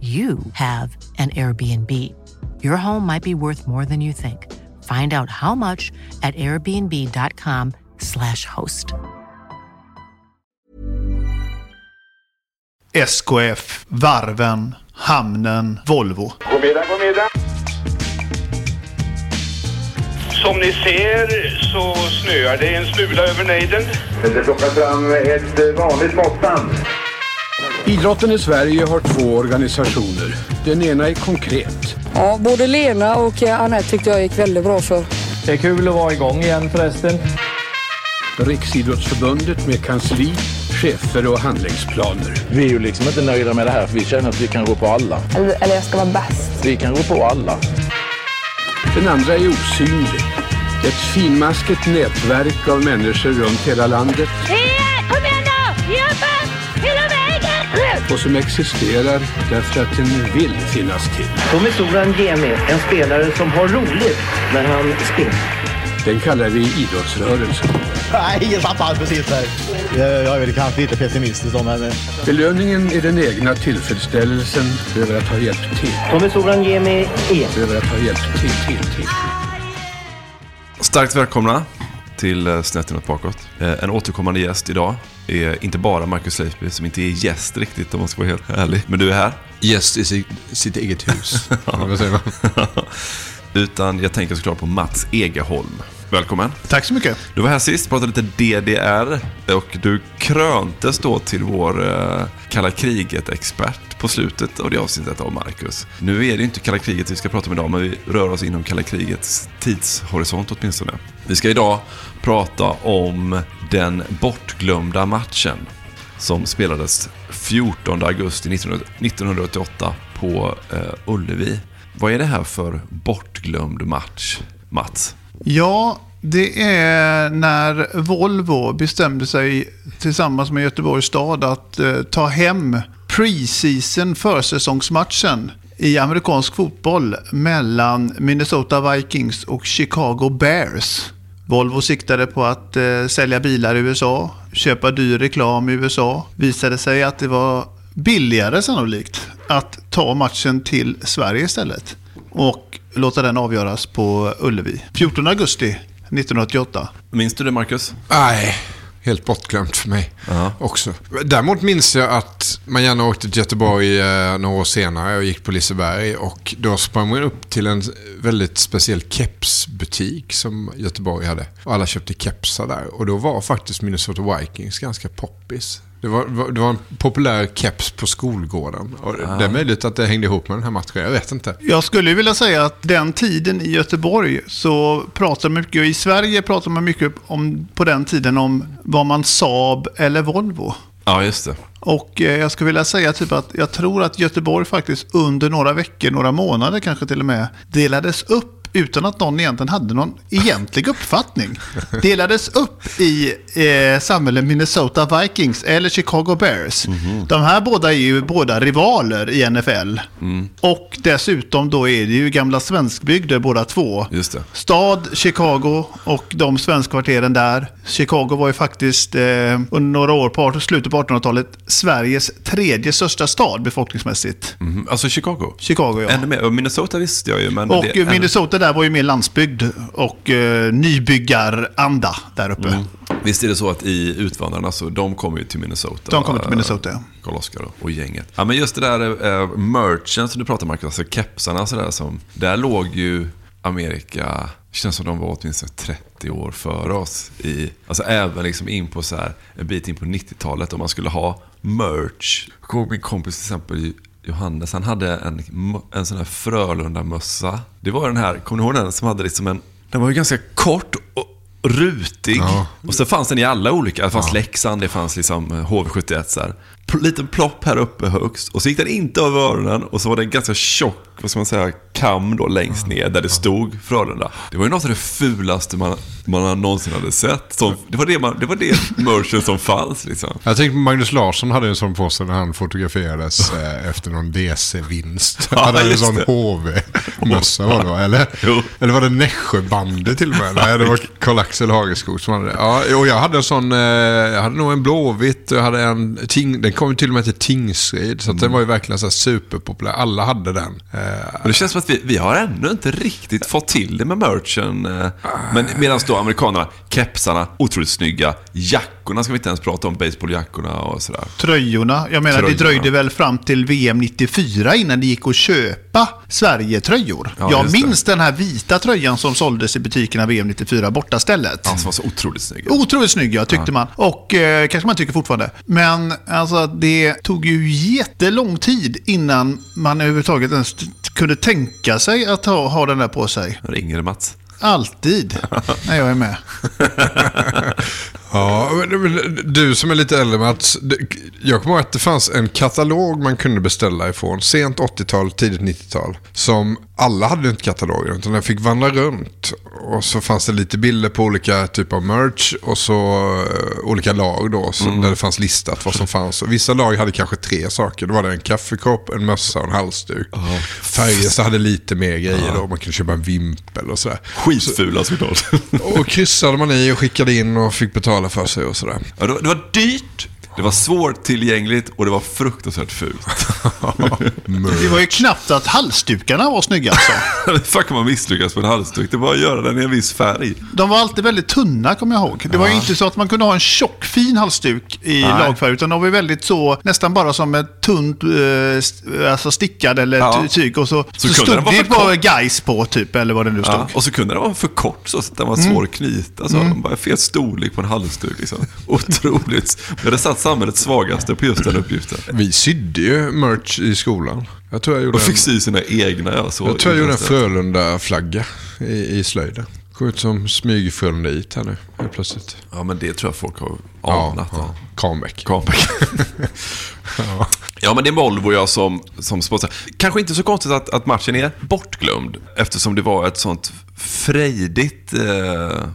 you have an Airbnb. Your home might be worth more than you think. Find out how much at airbnb.com/slash host. SKF, varven, hamnen, Volvo. God middag, god middag. Som ni ser så snöar det en smula över nejden. Det plockar fram ett vanligt måttband. Idrotten i Sverige har två organisationer. Den ena är konkret. Ja, både Lena och eh, Anette tyckte jag gick väldigt bra för. Det är kul att vara igång igen förresten. Riksidrottsförbundet med kansli, chefer och handlingsplaner. Vi är ju liksom inte nöjda med det här för vi känner att vi kan gå på alla. Eller, eller jag ska vara bäst. Vi kan gå på alla. Den andra är osynlig. Ett finmaskigt nätverk av människor runt hela landet. Hej, Och som existerar därför att den vill finnas till. Tommy Soran Gemi, en spelare som har roligt när han spelar. Den kallar vi idrottsrörelsen. Nej, jag satt precis där. Jag är väl kanske lite pessimistisk om men... Belöningen är den egna tillfredsställelsen över att ha hjälpt till. Tommy Soran Gemi är... Över att ha hjälpt till, till, till. Starkt välkomna till eh, Snett inåt bakåt. Eh, En återkommande gäst idag är inte bara Marcus Leifby, som inte är gäst riktigt om man ska vara helt ärlig. Men du är här. Gäst i sitt, eget hus. Utan jag tänker såklart på Mats Egerholm. Välkommen. Tack så mycket. Du var här sist, pratade lite DDR och du kröntes då till vår eh, kalla kriget-expert på slutet av det avsnittet av Marcus. Nu är det inte kalla kriget vi ska prata om idag, men vi rör oss inom kalla krigets tidshorisont åtminstone. Vi ska idag prata om den bortglömda matchen som spelades 14 augusti 1988 på eh, Ullevi. Vad är det här för bortglömd match, Mats? Ja, det är när Volvo bestämde sig tillsammans med Göteborgs stad att eh, ta hem preseason försäsongsmatchen i amerikansk fotboll mellan Minnesota Vikings och Chicago Bears. Volvo siktade på att eh, sälja bilar i USA, köpa dyr reklam i USA. Visade sig att det var billigare sannolikt att ta matchen till Sverige istället. Och låta den avgöras på Ullevi. 14 augusti 1988. Minns du det, Marcus? Nej, helt bortglömt för mig Ja. också. Däremot minns jag att man gärna åkte till Göteborg eh, några år senare och gick på Liseberg. Och då sprang man upp till en väldigt speciell kepsbutik som Göteborg hade. Och alla köpte kepsar där. Och då var faktiskt Minnesota Vikings ganska poppis. Det var, det var en populär keps på skolgården. Och Det är möjligt att det hängde ihop med den här matchen, jag vet inte. Jag skulle vilja säga att den tiden i Göteborg så pratar man mycket, i Sverige pratar man mycket om, på den tiden om var man Saab eller Volvo. Ja, just det. Och eh, jag skulle vilja säga typ att jag tror att Göteborg faktiskt under några veckor, några månader kanske till och med, delades upp utan att någon egentligen hade någon egentlig uppfattning. Delades upp i eh, samhället Minnesota Vikings eller Chicago Bears. Mhm. De här båda är ju båda rivaler i NFL. Mm. Och dessutom då är det ju gamla svenskbygder båda två. Just det. Stad, Chicago och de svenskkvarteren där. Chicago var ju faktiskt eh, under några år på slutet på 1800-talet Sveriges tredje största stad befolkningsmässigt. Mhm. Alltså Chicago? Chicago, ja. Ännu mer. Och Minnesota visste jag ju. Men Och det, Minnesota där var ju mer landsbygd och eh, nybyggaranda där uppe. Mm. Visst är det så att i Utvandrarna så de kommer ju till Minnesota. De kommer till Minnesota, ja. Karl-Oskar och- gänget. Ja, men just det där eh, merchen som du pratar om, Marcus, alltså kepsarna sådär som... Där låg ju Amerika, känns som de var åtminstone 30 år före oss. I, alltså även liksom in på så här, en bit in på 90-talet om man skulle ha merch. Jag kommer ihåg min kompis till exempel Johannes, han hade en, en sån här Frölunda-mössa. Det var den här, kommer ni ihåg den som hade liksom en... Den var ju ganska kort och rutig. Och så fanns den i alla olika. Det fanns Leksand, det fanns liksom eh, HV71 så här. Liten plopp här uppe högst. Och så gick den inte över öronen. Och så var det en ganska tjock, vad ska man säga, kam då längst ner där det stod Frölunda. Det var ju något av det fulaste man, man någonsin hade sett. Som, det var det, man, det, var det merchen som fanns liksom. Jag tänkte Magnus Larsson hade en sån på sig när han fotograferades eh, efter någon DC-vinst. Ja, Han hade en sån. HV-mössa var det va? Eller, Jo. eller var det Nässjöbandet till och med? Nej, det var Karl-Axel Hageskog som hade det. Ja, och jag hade en sån, eh, jag hade nog en blåvitt och jag hade en ting, den kom till och med till Tingsryd. Så att den var ju verkligen så här superpopulär. Alla hade den. Eh, Men det känns som att vi, vi har ännu inte riktigt fått till det med merchen. eh. Men medan då amerikanerna, kepsarna, otroligt snygga. Jackorna ska vi inte ens prata om, baseballjackorna och sådär. Tröjorna. Jag menar, Tröjorna. det dröjde väl fram till VM 94 innan det gick att köpa Sverige-tröjor. Ja, jag just det. minns den här vita tröjan som såldes i butikerna VM 94, borta stället. Ja, som var så otroligt snygga. Otroligt snygg, ja, tyckte man. Och eh, kanske man tycker fortfarande. Men alltså, det tog ju jättelång tid innan man överhuvudtaget ens kunde tänka sig att ha, ha den där på sig. Ringer det Mats? Alltid, när jag är med. Ja, du som är lite äldre Mats. Jag kommer ihåg att det fanns en katalog man kunde beställa ifrån. Sent 80-tal, tidigt 90-tal. Som alla hade inte katalogen, utan den fick vandra runt. Och så fanns det lite bilder på olika typer av merch och så eh, olika lag då. Så, Där det fanns listat vad som fanns. Och vissa lag hade kanske tre saker. Då var det en kaffekopp, en mössa och en halsduk. Färjestad hade lite mer grejer då. Man kunde köpa en vimpel och sådär. Skitfula såklart. Och kryssade man i och skickade in och fick betala betala för sig och sådär. Ja, det, var, det var dyrt, det var svårtillgängligt och det var fruktansvärt fult. Det var ju knappt att halsdukarna var snygga alltså. Hur kan man misslyckas på en halsduk? Det var att göra den i en viss färg. De var alltid väldigt tunna, kommer jag ihåg. Det var ju inte så att man kunde ha en tjock, fin halsduk i Nej. lagfärg, utan de var väldigt så, nästan bara som ett tunt, eh, alltså stickad eller Ja. ty- tyg. Och så, så, kunde stod det bara kort. guys på, typ, eller vad det nu stod. Ja, och så kunde den vara för kort så att den var svår att knyta. Så Mm. Bara fel storlek på en halsduk. Liksom. Otroligt. Vi hade satt samhällets svagaste på just den uppgiften. Vi sydde ju merch i skolan. Jag tror jag gjorde Och fick en, sy sina egna. Ja, så jag tror jag gjorde en. Frölunda-flagga i, i slöjden. Går ut som smyg Frölunda hit här nu, helt plötsligt. Ja, men det tror jag folk har Ja, anat. ja. Kahnbäck. Kahnbäck. Ja. Ja, men det är Volvo jag som, som sponsor. Kanske inte så konstigt att, att matchen är bortglömd eftersom det var ett sånt frejdigt eh,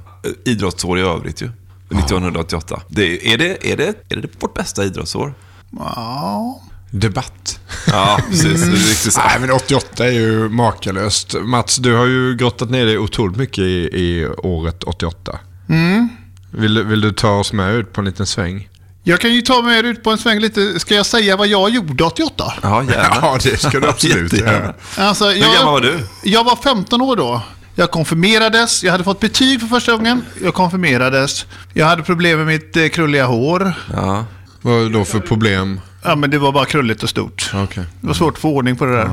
idrottsår i övrigt ju. 1988. Det, är, det, är, det, är det vårt bästa idrottsår? Ja. Debatt. Ja, precis. Det är riktigt sant. Nej, men 88 är ju makalöst. Mats, du har ju grottat ner dig otroligt mycket i, i året 88. Mm. Vill, du- vill du ta oss med ut på en liten sväng? Jag kan ju ta med er ut på en sväng lite. Ska jag säga vad jag gjorde 88? Ja, gärna. Ja, det ska du absolut göra. Alltså, Hur gammal var du? Jag var 15 år då. Jag konfirmerades, jag hade fått betyg för första gången. Jag konfirmerades. Jag hade problem med mitt eh, krulliga hår. Ja. Vad då för problem? Ja, men det var bara krulligt och stort. Okej. Det var svårt att få ordning på det där.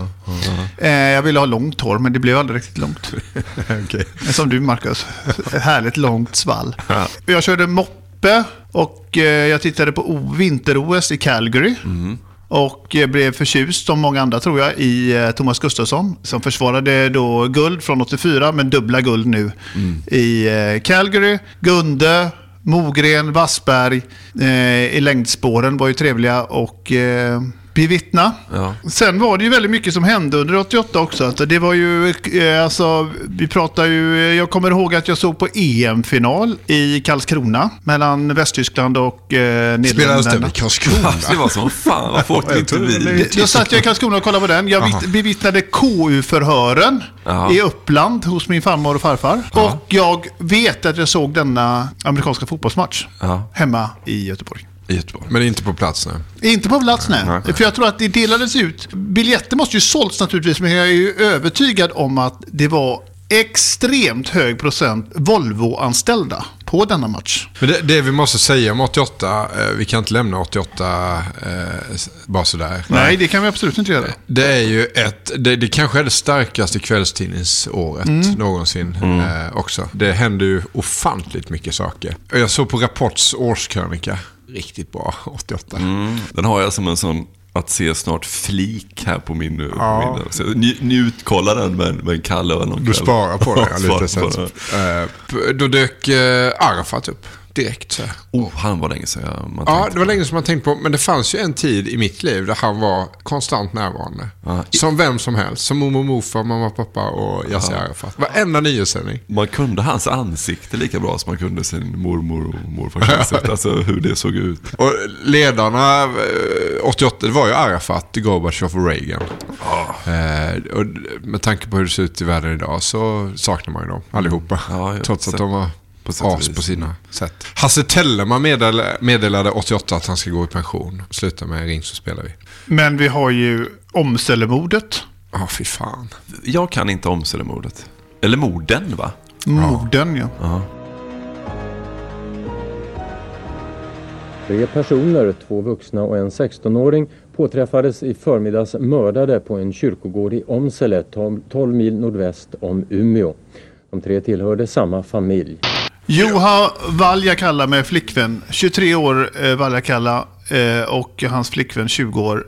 Eh, jag ville ha långt hår, men det blev aldrig riktigt långt. Okej. Som du, Marcus. Ett härligt långt svall. Ja. Jag körde moppe och eh, jag tittade på vinter-OS i Calgary. Och eh, blev förtjust, som många andra tror jag, i eh, Thomas Gustafsson. Som försvarade då guld från 84, men dubbla guld nu i eh, Calgary. Gunde, Mogren, Wassberg eh, i längdspåren var ju trevliga. Och eh, bevittna. Ja. Sen var det ju väldigt mycket som hände under 88 också. Alltså, det var ju, eh, alltså, vi pratar ju, jag kommer ihåg att jag såg på EM-final i Karlskrona mellan Västtyskland och eh, Spelades Nederländerna. den i Karlskrona? Det var som fan, varför åkte inte vi? Då satt jag i Karlskrona och kollade på den. Jag Aha. vitt- bevittnade KU-förhören i Uppland hos min farmor och farfar. Och jag vet att jag såg denna amerikanska fotbollsmatch hemma i Göteborg. I Göteborg. Men inte på plats nu. Inte på plats nej. Nej. För jag tror att det delades ut. Biljetter måste ju sålts naturligtvis, men jag är ju övertygad om att det var extremt hög procent Volvo-anställda på denna match. Men det, det vi måste säga om 88, eh, vi kan inte lämna 88 eh, bara sådär. Nej, det kan vi absolut inte göra. Det är ju ett, det, det kanske är det starkaste kvällstidningsåret Mm. någonsin eh, också. Det händer ju ofantligt mycket saker. Och Jag såg på Rapports årskrönika, riktigt bra 88. Mm. Den har jag som en sån att se snart flik här på min... Ja. nj, njut, kolla den med, med en kall öl någon Du sparar på det Ja, lite. det. eh, då dök eh, Arafat upp direkt. Så. Oh, han var länge sedan man Ja, tänkte det var länge som man tänkt på. Men det fanns ju en tid i mitt liv där han var konstant närvarande. Ja. Som vem som helst. Som mormor, morfar, mamma, pappa och Yassir. Arafat. Varenda nyhetssändning. Man kunde hans ansikte lika bra som man kunde sin mormor och morfars ansikte. Alltså hur det såg ut. Och ledarna eh, 88, det var ju Arafat, Gorbatjov och Reagan. Eh, och med tanke på hur det ser ut i världen idag så saknar man ju dem allihopa. Ja, Trots att de var på sätt as på sina sätt. Hasse Tellerman meddelade, meddelade 88 att han ska gå i pension. Sluta med Ring så spelar vi. Men vi har ju Omselemordet. Ja, fy fan. Jag kan inte Omselemordet. Eller morden va? Morden, ja. Ja. Tre personer, två vuxna och en 16-åring, påträffades i förmiddags mördade på en kyrkogård i Omsele, 12 mil nordväst om Umeå. De tre tillhörde samma familj. Juha Valjakalla med flickvän, 23 år eh, Valjakalla eh, och hans flickvän 20 år,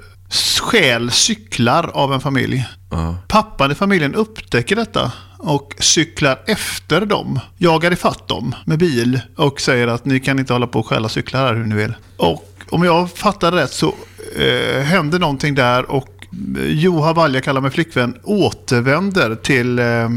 stjäl cyklar av en familj. Ja. Pappan i familjen upptäcker detta och cyklar efter dem. Jagar ifatt dem med bil och säger att ni kan inte hålla på och stjäla cyklar här hur ni vill. Och om jag fattar rätt så eh, händer någonting där och eh, Juha Valjakalla med flickvän återvänder till, eh,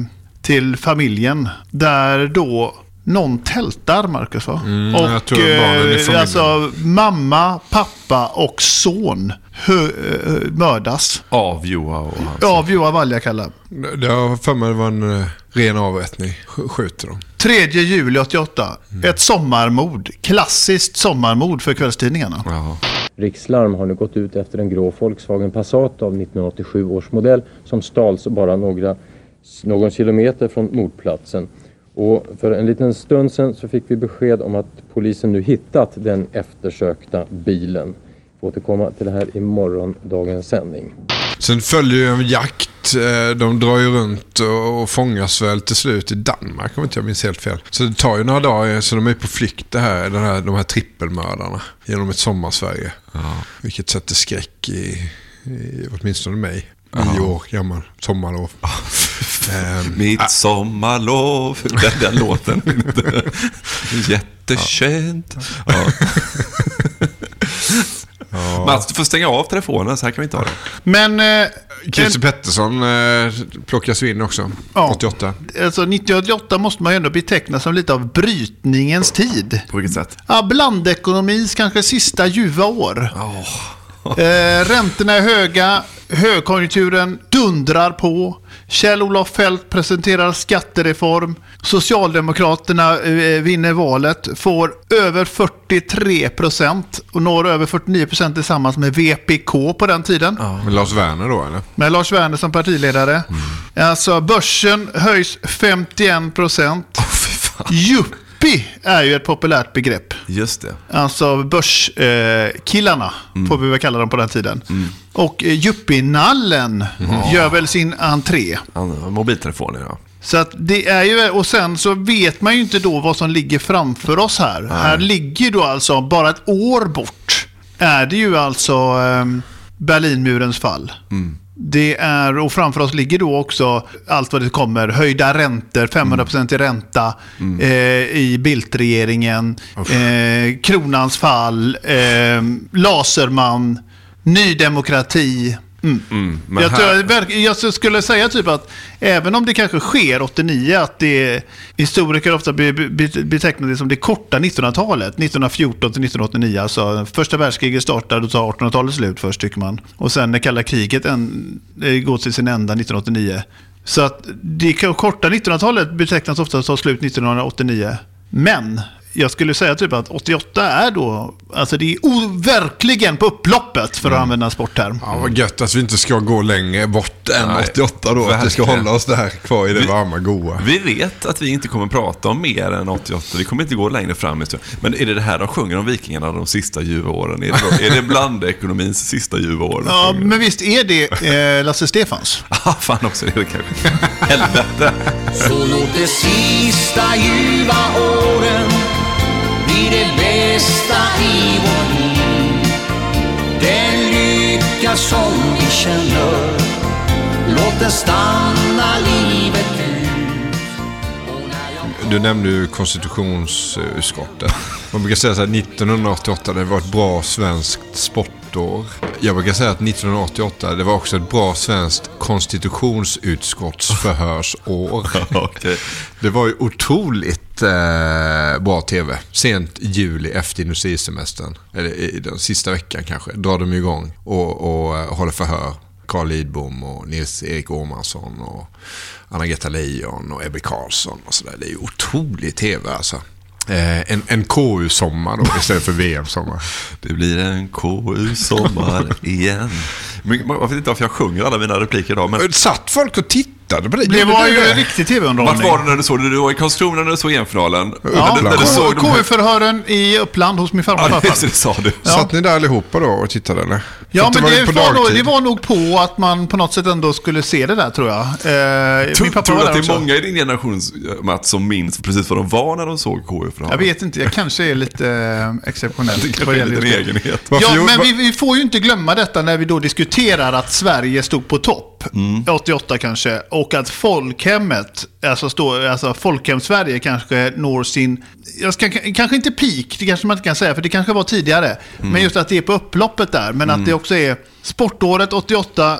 till familjen. Där då någon tältar, Marcus va? Mm, och eh, alltså mamma, pappa och son hö, eh, mördas. Av Joa och hans. Av Juha Valjakalla. Det- Det har för mig det var en eh, ren avrättning. Sk- Skjuter dem. 3 juli 88. Ett sommarmord. Klassiskt sommarmord för kvällstidningarna. Ja. Rikslarm har nu gått ut efter en grå Volkswagen Passat av 1987 års modell som stals bara några, någon kilometer från mordplatsen. Och för en liten stund sedan så fick vi besked om att polisen nu hittat den eftersökta bilen. Vi återkomma till det här i morgondagens sändning. Sen följer ju en jakt. Eh, De drar ju runt och fångas väl till slut i Danmark om inte jag minns helt fel. Så det tar ju några dagar så de är på flykt det här, den här, de här trippelmördarna genom ett sommarsverige. Vilket sätter skräck i, i åtminstone mig. Nio år gammal. Sommarlov. Ehm, Mitt sommarlov. Den, den låten. Jättekänt. Ja. Mats, du får stänga av telefonen. Så här kan vi inte ha det. Men eh, Christer Pettersson eh, plockas ju in också. Ja. 88. alltså 1988 måste man ju ändå beteckna som lite av brytningens tid. På vilket sätt? Ja, blandekonomins kanske sista ljuva år. Eh, räntorna är höga, högkonjunkturen dundrar på. Kjell-Olof Feldt presenterar skattereform. Socialdemokraterna eh, vinner valet, får över 43 procent och når över 49 procent tillsammans med VPK på den tiden. Med Lars Werner då eller? Med Lars Werner som partiledare. Alltså börsen höjs 51 procent. Yuppie är ju ett populärt begrepp. Just det. Alltså börskillarna, killarna, får vi väl kalla dem på den tiden. Och eh, yuppie-nallen gör väl sin entré. Mobiltelefoner, ja. Så att det är ju, och sen så vet man ju inte då vad som ligger framför oss här. Här ligger då alltså bara ett år bort. Är det ju alltså eh, Berlinmurens fall. Det är, och framför oss ligger då också allt vad det kommer. Höjda räntor, 500% i ränta eh, i Bildt-regeringen. Eh, kronans fall, eh, Laserman. Ny Demokrati. Mm. men jag, här- tror, jag skulle säga typ att även om det kanske sker 89, att det historiker ofta be- be- betecknar det som det korta 1900-talet. 1914 till 1989. Alltså första världskriget startar, då tar 1800-talet slut först tycker man. Och sen när kalla kriget en, eh, går till sin ända 1989. Så att det korta 1900-talet betecknas ofta som slut 1989. Men jag skulle säga typ att 88 är då, alltså det är verkligen på upploppet för att använda en sportterm. Ja, vad gött att vi inte ska gå längre bort än Nej, 88 då. Att vi ska verkligen. hålla oss där kvar i det Vi- varma, goa. Vi vet att vi inte kommer prata om mer än 88. Vi kommer inte gå längre fram. i. Men är det det här de sjunger om vikingarna de sista ljuva åren? Är det, då, är det blandekonomins sista ljuva år? Ja, men visst är det eh, Lasse Stefans? Ja, fan också det är det kanske. Helvete. Så låt de sista ljuva åren bli det bästa i vår liv. Den lycka som vi känner, låt den stanna livet ut. Du nämnde ju konstitutionsutskottet. Man brukar säga så här 1988 det var ett bra svenskt sport sportår. Jag brukar säga att 1988 det var också ett bra svenskt konstitutionsutskottsförhörsår. Okej. Det var ju otroligt eh, bra tv. Sent juli efter industrisemestern, eller i den sista veckan kanske, drar de igång och, och eh, håller förhör. Carl Lidbom och Nils-Erik Åhmansson och Anna-Greta Leijon och Ebbe Carlsson och sådär. Det är ju otrolig tv alltså. Eh, en, en KU-sommar då istället för VM-sommar. Det blir en KU-sommar igen. Men Jag vet inte varför jag sjunger alla mina repliker idag. Men... Satt folk och tittade på det? Det var ju det? en riktig Vart tv-underhållning. var du när du såg det? Du var i Karlskrona när du såg EM-finalen. Ja, KU-förhören i Uppland hos min farmor och Ja, farfar. just det, det sa du. Satt ni där allihopa då och tittade eller? Ja, men det på var, nog, det var nog på att man på något sätt ändå skulle se det där tror jag. Eh, Tror, min pappa tror du att det är också. många i din generation, Mats, som minns precis vad de var när de såg KU för Jag vet inte, jag kanske är lite eh, exceptionell. Det kanske är gäller lite just det. egenhet. Ja, men vi, vi får ju inte glömma detta när vi då diskuterar att Sverige stod på topp. 88 kanske. Och att folkhemmet, alltså, stå, alltså folkhem-Sverige kanske når sin, jag ska, kanske inte peak, det kanske man inte kan säga, för det kanske var tidigare. Men just att det är på upploppet där. Men att det också är, sportåret 88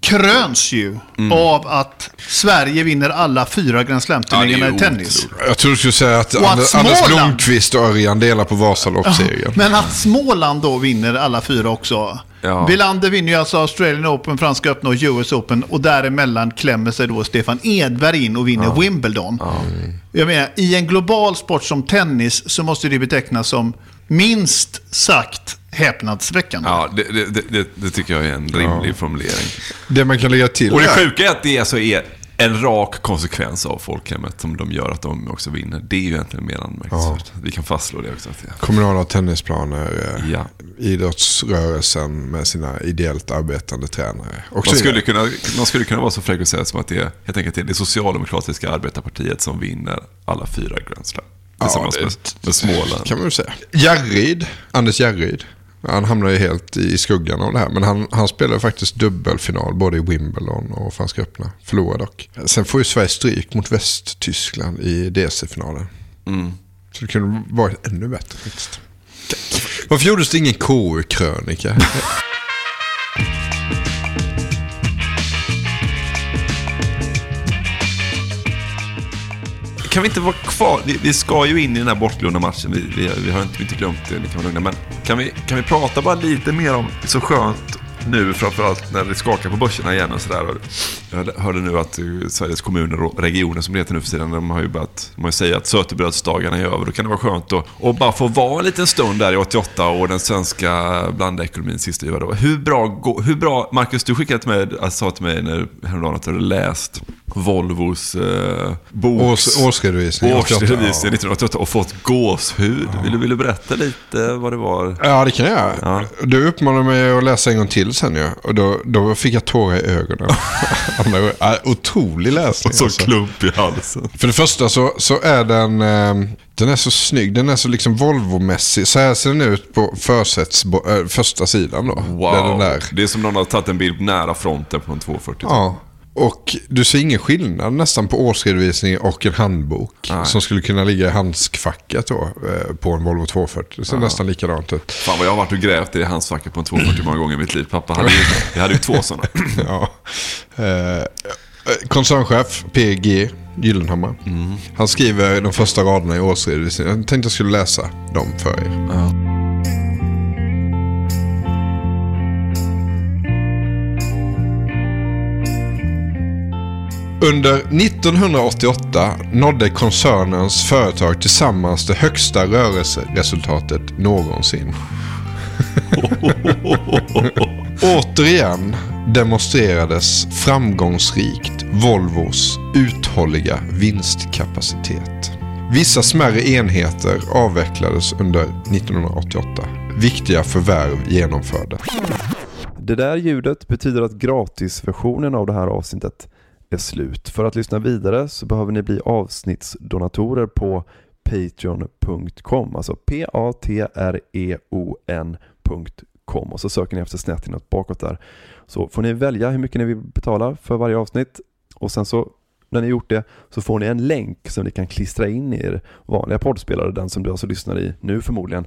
kröns ju av att Sverige vinner alla fyra Grand Slam-turneringarna Ja, i tennis. Jag tror du skulle säga att, Och att Anders, Anders Småland- Blomqvist och Örjan delar på Vasaloppssegern. Men att Småland då vinner alla fyra också. Ja. Villander vinner ju alltså Australian Open, Franska öppna och US Open. Och däremellan klämmer sig då Stefan Edberg in och vinner Wimbledon. Jag menar, i en global sport som tennis så måste det betecknas som minst sagt häpnadsväckande. Ja, det, det, det- det, tycker jag är en rimlig formulering. Det man kan lägga till Och det sjuka är att det alltså är en rak konsekvens av folkhemmet som de gör att de också vinner. Det är ju egentligen mer anmärkningsvärt. Vi kan fastslå det också. Kommunala tennisplaner, eh, Ja. Idrottsrörelsen med sina ideellt arbetande tränare. Man, skulle kunna, man skulle kunna vara så fräck och säga som att det är helt enkelt det det socialdemokratiska arbetarpartiet som vinner alla fyra Grand Slam. Tillsammans det- med, med Småland. kan man väl säga. Järryd, Anders Järryd. Han hamnar ju helt i skuggan av det här. Men han, han spelar faktiskt dubbelfinal både i Wimbledon och Franska öppna. Förlorar dock. Sen får ju Sverige stryk mot Västtyskland i DC-finalen. Mm. Så det kunde varit ännu bättre faktiskt. Varför gjordes det ingen KU-krönika? Kan vi inte vara kvar? Vi, vi ska ju in i den här bortglömda matchen. Vi, vi, vi har inte, inte glömt det, ni kan vara lugna. Men kan vi, kan vi prata bara lite mer om, så skönt nu framförallt när det skakar på börserna igen och sådär. Jag hörde- nu att eh, Sveriges kommuner och regioner som det heter nu för tiden, de har ju börjat ju säga att sötebrödsdagarna är över. Då kan det vara skönt att och bara få vara en liten stund där i 88 och den svenska blandekonomins sista ljuva då. Hur bra, hur bra, Marcus du skickade till mig, alltså, sa till mig när, häromdagen att du hade läst Volvos eh, bok. Års, årsredovisning. Årsredovisning Ja. 1988 och fått gåshud. Vill, du, vill du berätta lite vad det var? Ja, det kan jag göra. Du uppmanade mig att läsa en gång till sen ju. Och då, då fick jag tårar i ögonen. Ja, Otrolig läsning. Och så alltså. klump i halsen. För det första så, så är den, eh, den är så snygg. Den är så liksom Volvo-mässig. Så här ser den ut på försätts, äh, första sidan då. Wow. Den är. Det är som någon har tagit en bild nära fronten på en 240. Ja. Och du ser ingen skillnad nästan på årsredovisning och en handbok. Nej. Som skulle kunna ligga i handskfacket då, eh, på en Volvo 240. Det ser Ja. nästan likadant ut. Fan vad jag har varit och grävt i det handskfacket på en 240 många gånger i mitt liv. Pappa hade ju, jag hade ju två sådana. ja. eh, koncernchef PG Gyllenhammar. Han skriver de första raderna i årsredovisningen. Jag tänkte jag skulle läsa dem för er. Under 1988 nådde koncernens företag tillsammans det högsta rörelseresultatet någonsin. Återigen demonstrerades framgångsrikt Volvos uthålliga vinstkapacitet. Vissa smärre enheter avvecklades under 1988. Viktiga förvärv genomfördes. Det där ljudet betyder att gratisversionen av det här avsnittet är slut. För att lyssna vidare så behöver ni bli avsnittsdonatorer på patreon.com, alltså p-a-t-r-e-o-n.com och så söker ni efter snett inåt bakåt där. Så får ni välja hur mycket ni vill betala för varje avsnitt och sen så när ni gjort det så får ni en länk som ni kan klistra in i er vanliga poddspelare, den som du alltså lyssnar i nu förmodligen.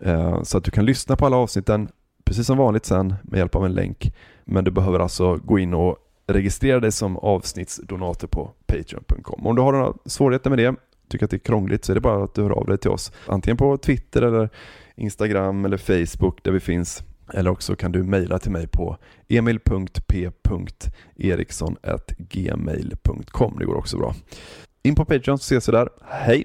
Eh, så att du kan lyssna på alla avsnitten precis som vanligt sen med hjälp av en länk. Men du behöver alltså gå in och registrera dig som avsnittsdonator på Patreon.com. Om du har några svårigheter med det, tycker att det är krångligt, så är det bara att du hör av dig till oss. Antingen på Twitter eller Instagram eller Facebook där vi finns. Eller också kan du mejla till mig på emil.p.eriksson.gmail.com. Det går också bra. In på Patreon så ses vi där. Hej!